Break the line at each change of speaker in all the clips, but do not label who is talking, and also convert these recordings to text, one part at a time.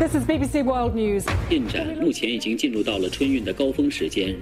This is BBC World News.
进展目前已经进入到了春运的高峰时间。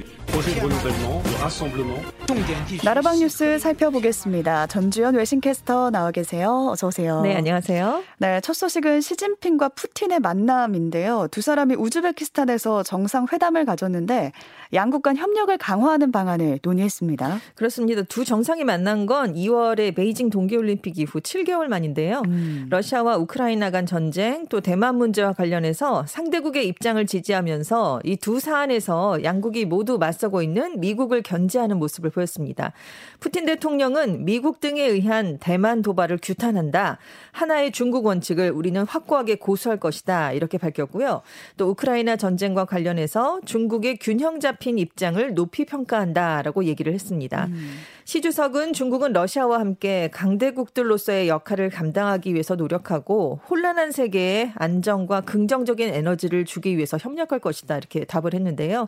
나라방 뉴스 살펴보겠습니다. 전주현 외신캐스터 나와 계세요. 어서 오세요.
네, 안녕하세요.
네, 첫 소식은 시진핑과 푸틴의 만남인데요. 두 사람이 우즈베키스탄에서 정상회담을 가졌는데 양국 간 협력을 강화하는 방안을 논의했습니다.
그렇습니다. 두 정상이 만난 건 2월에 베이징 동계올림픽 이후 7개월 만인데요. 음. 러시아와 우크라이나 간 전쟁 또 대만 문제와 관련 해서 상대국의 입장을 지지하면서 이 두 사안에서 양국이 모두 맞서고 있는 미국을 견제하는 모습을 보였습니다. 푸틴 대통령은 미국 등에 의한 대만 도발을 규탄한다. 하나의 중국 원칙을 우리는 확고하게 고수할 것이다. 이렇게 밝혔고요. 또 우크라이나 전쟁과 관련해서 중국의 균형 잡힌 입장을 높이 평가한다라고 얘기를 했습니다. 음. 시 주석은 중국은 러시아와 함께 강대국들로서의 역할을 감당하기 위해서 노력하고 혼란한 세계에 안정과 긍정적인 에너지를 주기 위해서 협력할 것이다 이렇게 답을 했는데요.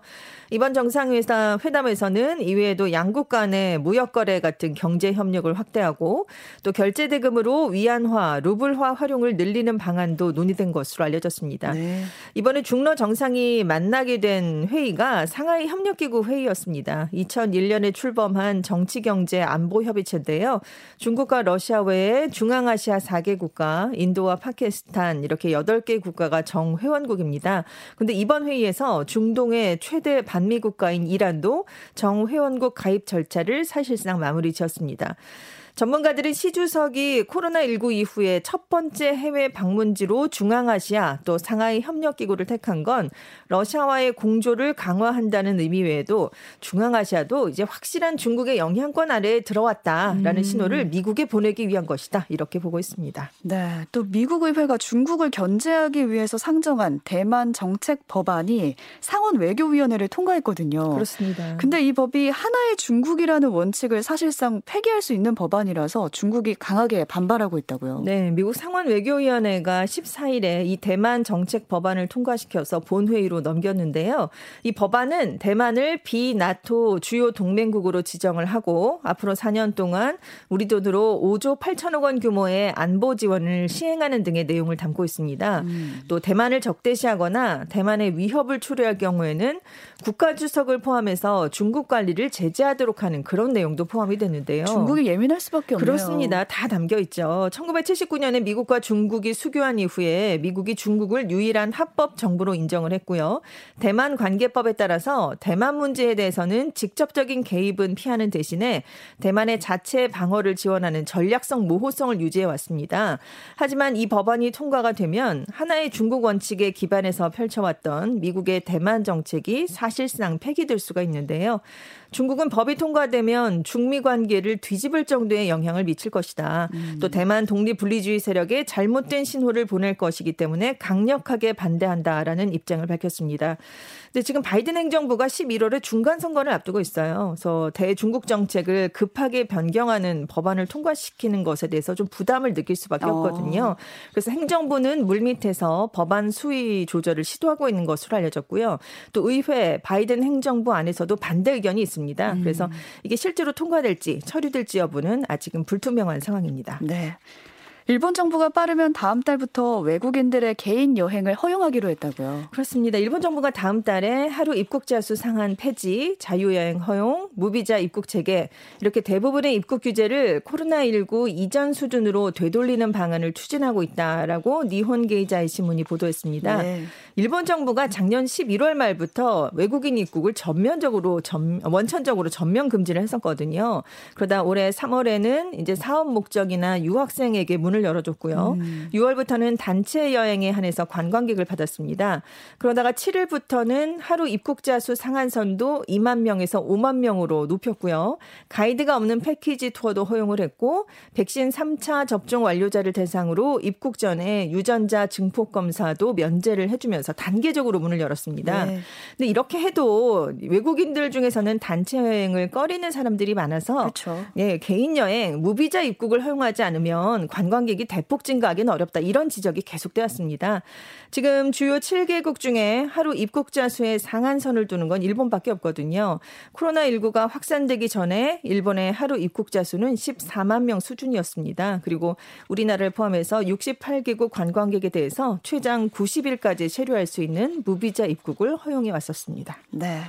이번 정상회담 회담에서는 이외에도 양국 간의 무역 거래 같은 경제 협력을 확대하고 또 결제 대금으로 위안화, 루블화 활용을 늘리는 방안도 논의된 것으로 알려졌습니다. 네. 이번에 중러 정상이 만나게 된 회의가 상하이 협력기구 회의였습니다. 2001년에 출범한 정치 경제 안보 협의체인데요. 중국과 러시아 외에 중앙아시아 4개 국가, 인도와 파키스탄 이렇게 8개 국가가 정회원국입니다. 근데 이번 회의에서 중동의 최대 반미 국가인 이란도 정회원국 가입 절차를 사실상 마무리 지었습니다. 전문가들은 시 주석이 코로나19 이후에 첫 번째 해외 방문지로 중앙아시아 또 상하이 협력기구를 택한 건 러시아와의 공조를 강화한다는 의미 외에도 중앙아시아도 이제 확실한 중국의 영향권 아래에 들어왔다라는 음. 신호를 미국에 보내기 위한 것이다. 이렇게 보고 있습니다.
네. 또 미국 의회가 중국을 견제하기 위해서 상정한 대만 정책 법안이 상원 외교위원회를 통과했거든요.
그렇습니다.
근데 이 법이 하나의 중국이라는 원칙을 사실상 폐기할 수 있는 법안 법안이라서 중국이 강하게 반발하고 있다고요.
네, 미국 상원 외교위원회가 14일에 이 대만 정책 법안을 통과시켜서 본회의로 넘겼는데요. 이 법안은 대만을 비나토 주요 동맹국으로 지정을 하고 앞으로 4년 동안 우리 돈으로 5조 8천억 원 규모의 안보 지원을 시행하는 등의 내용을 담고 있습니다. 음. 또 대만을 적대시하거나 대만의 위협을 초래할 경우에는 국가 주석을 포함해서 중국 관리를 제재하도록 하는 그런 내용도 포함이 됐는데요.
중국이 예민할 수 수밖에
없네요. 그렇습니다. 다 담겨 있죠. 1979년에 미국과 중국이 수교한 이후에 미국이 중국을 유일한 합법 정부로 인정을 했고요. 대만 관계법에 따라서 대만 문제에 대해서는 직접적인 개입은 피하는 대신에 대만의 자체 방어를 지원하는 전략성 모호성을 유지해 왔습니다. 하지만 이 법안이 통과가 되면 하나의 중국 원칙에 기반해서 펼쳐왔던 미국의 대만 정책이 사실상 폐기될 수가 있는데요. 중국은 법이 통과되면 중미 관계를 뒤집을 정도의 영향을 미칠 것이다. 음. 또 대만 독립 분리주의 세력에 잘못된 신호를 보낼 것이기 때문에 강력하게 반대한다라는 입장을 밝혔습니다. 근데 지금 바이든 행정부가 11월에 중간 선거를 앞두고 있어요. 그래서 대중국 정책을 급하게 변경하는 법안을 통과시키는 것에 대해서 좀 부담을 느낄 수밖에 어. 없거든요. 그래서 행정부는 물밑에서 법안 수위 조절을 시도하고 있는 것으로 알려졌고요. 또 의회 바이든 행정부 안에서도 반대 의견이 있습니다. 음. 그래서 이게 실제로 통과될지 처리될지 여부는 아직은 불투명한 상황입니다.
네. 일본 정부가 빠르면 다음 달부터 외국인들의 개인 여행을 허용하기로 했다고요.
그렇습니다. 일본 정부가 다음 달에 하루 입국자 수 상한 폐지, 자유여행 허용, 무비자 입국 체계 이렇게 대부분의 입국 규제를 코로나19 이전 수준으로 되돌리는 방안을 추진하고 있다라고 니혼 게이자의 신문이 보도했습니다. 네. 일본 정부가 작년 11월 말부터 외국인 입국을 전면적으로 전, 원천적으로 전면 금지를 했었거든요. 그러다 올해 3월에는 이제 사업 목적이나 유학생에게 문 문을 열어줬고요. 음. 6월부터는 단체 여행에 한해서 관광객을 받았습니다. 그러다가 7일부터는 하루 입국자 수 상한선도 2만 명에서 5만 명으로 높였고요. 가이드가 없는 패키지 투어도 허용을 했고 백신 3차 접종 완료자를 대상으로 입국 전에 유전자 증폭 검사도 면제를 해주면서 단계적으로 문을 열었습니다. 네. 근데 이렇게 해도 외국인들 중에서는 단체 여행을 꺼리는 사람들이 많아서
그렇죠.
예, 개인 여행 무비자 입국을 허용하지 않으면 관광 관광객이 대폭 증가하기는 어렵다. 이런 지적이 계속되었습니다. 지금 주요 7개국 중에 하루 입국자 수의 상한선을 두는 건 일본밖에 없거든요. 코로나19가 확산되기 전에 일본의 하루 입국자 수는 14만 명 수준이었습니다. 그리고 우리나라를 포함해서 68개국 관광객에 대해서 최장 90일까지 체류할 수 있는 무비자 입국을 허용해 왔었습니다.
네.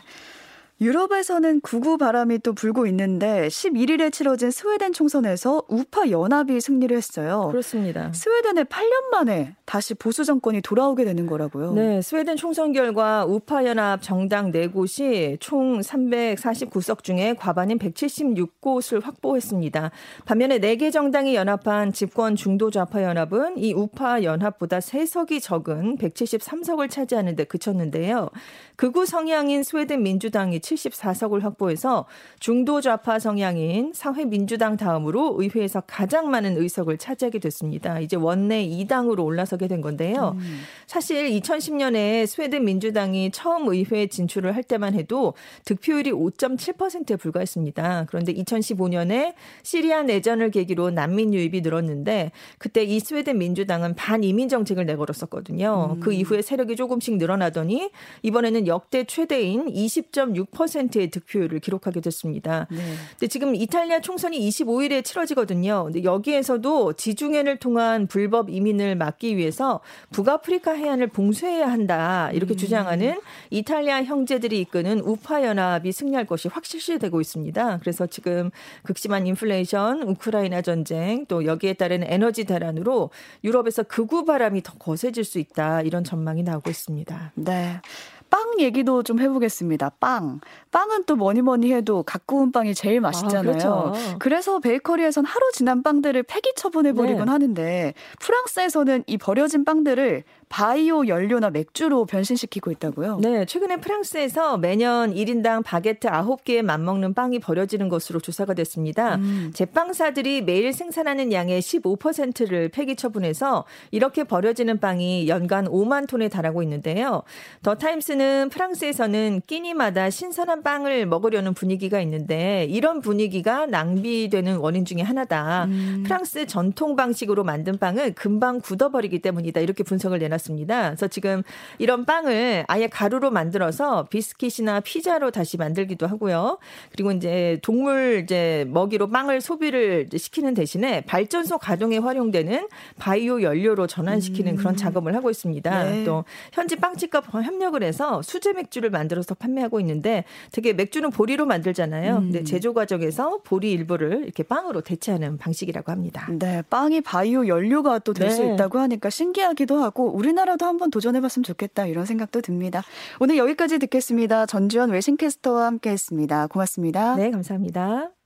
유럽에서는 구구 바람이 또 불고 있는데 11일에 치러진 스웨덴 총선에서 우파 연합이 승리를 했어요.
그렇습니다.
스웨덴에 8년 만에 다시 보수 정권이 돌아오게 되는 거라고요.
네, 스웨덴 총선 결과 우파 연합 정당 4곳이 총 349석 중에 과반인 176곳을 확보했습니다. 반면에 4개 정당이 연합한 집권 중도 좌파 연합은 이 우파 연합보다 3석이 적은 173석을 차지하는 데 그쳤는데요. 극우 성향인 스웨덴 민주당이 74석을 확보해서 중도 좌파 성향인 사회민주당 다음으로 의회에서 가장 많은 의석을 차지하게 됐습니다. 이제 원내 2당으로 올라서게 된 건데요. 음. 사실 2010년에 스웨덴 민주당이 처음 의회에 진출을 할 때만 해도 득표율이 5.7%에 불과했습니다. 그런데 2015년에 시리아 내전을 계기로 난민 유입이 늘었는데 그때 이 스웨덴 민주당은 반이민 정책을 내걸었었거든요. 음. 그 이후에 세력이 조금씩 늘어나더니 이번에는 역대 최대인 20.6%의 득표율을 기록하게 됐습니다. 네. 근데 지금 이탈리아 총선이 25일에 치러지거든요. 근데 여기에서도 지중해를 통한 불법 이민을 막기 위해서 북아프리카 해안을 봉쇄해야 한다. 이렇게 음. 주장하는 이탈리아 형제들이 이끄는 우파 연합이 승리할 것이 확실시되고 있습니다. 그래서 지금 극심한 인플레이션, 우크라이나 전쟁, 또 여기에 따른 에너지 대란으로 유럽에서 극우 바람이 더 거세질 수 있다. 이런 전망이 나오고 있습니다.
네. 빵 얘기도 좀 해보겠습니다. 빵. 빵은 또 뭐니 뭐니 해도 갓 구운 빵이 제일 아, 맛있잖아요. 아, 그렇죠. 그래서 베이커리에선 하루 지난 빵들을 폐기 처분해버리곤 네. 하는데 프랑스에서는 이 버려진 빵들을 바이오 연료나 맥주로 변신시키고 있다고요?
네, 최근에 프랑스에서 매년 1인당 바게트 9개에 맞먹는 빵이 버려지는 것으로 조사가 됐습니다. 음. 제빵사들이 매일 생산하는 양의 15%를 폐기 처분해서 이렇게 버려지는 빵이 연간 5만 톤에 달하고 있는데요. 더 타임스는 프랑스에서는 끼니마다 신선한 빵을 먹으려는 분위기가 있는데 이런 분위기가 낭비되는 원인 중에 하나다. 음. 프랑스 전통 방식으로 만든 빵을 금방 굳어버리기 때문이다. 이렇게 분석을 내놨습니다. 나왔습니다. 그래서 지금 이런 빵을 아예 가루로 만들어서 비스킷이나 피자로 다시 만들기도 하고요. 그리고 이제 동물 이제 먹이로 빵을 소비를 시키는 대신에 발전소 가동에 활용되는 바이오 연료로 전환시키는 음. 그런 작업을 하고 있습니다. 네. 또 현지 빵집과 협력을 해서 수제 맥주를 만들어서 판매하고 있는데 되게 맥주는 보리로 만들잖아요. 음. 근데 제조 과정에서 보리 일부를 이렇게 빵으로 대체하는 방식이라고 합니다.
네, 빵이 바이오 연료가 또 될수 네. 있다고 하니까 신기하기도 하고 우리 우리나라도 한번 도전해봤으면 좋겠다 이런 생각도 듭니다. 오늘 여기까지 듣겠습니다. 전주현 외신캐스터와 함께했습니다. 고맙습니다.
네, 감사합니다.